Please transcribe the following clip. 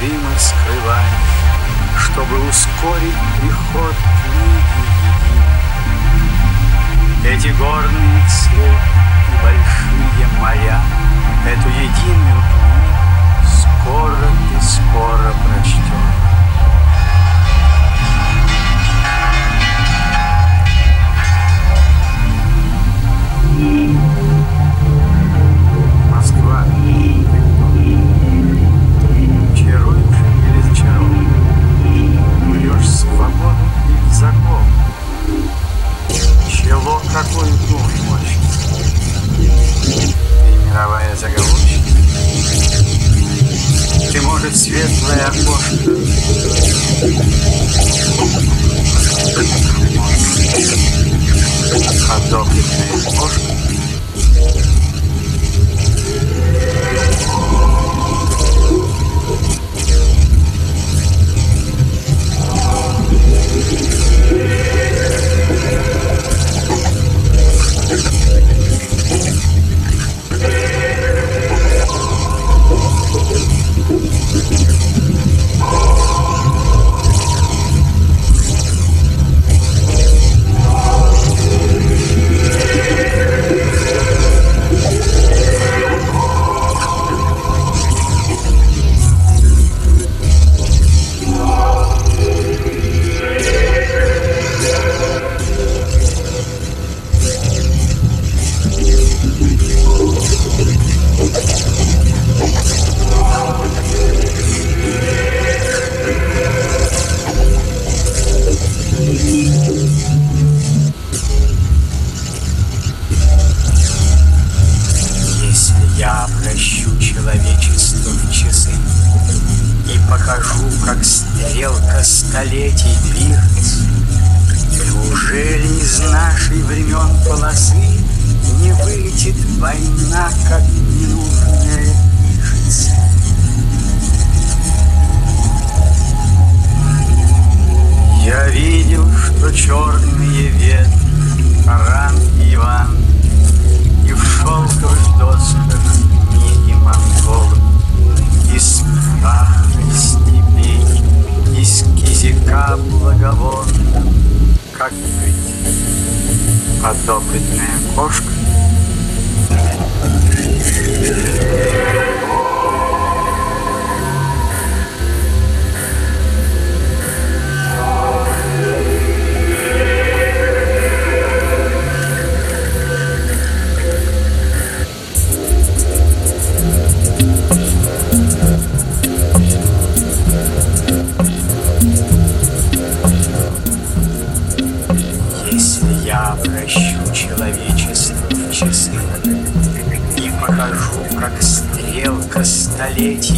дыма скрывать, Чтобы ускорить приход книги. Эти горные цвет и большие моя, Эту единую книгу скоро ты скоро прочтешь. какой дух мощный. И мировая заговорщица. Ты, может, светлое окошко. Подопытное окошко. встретить.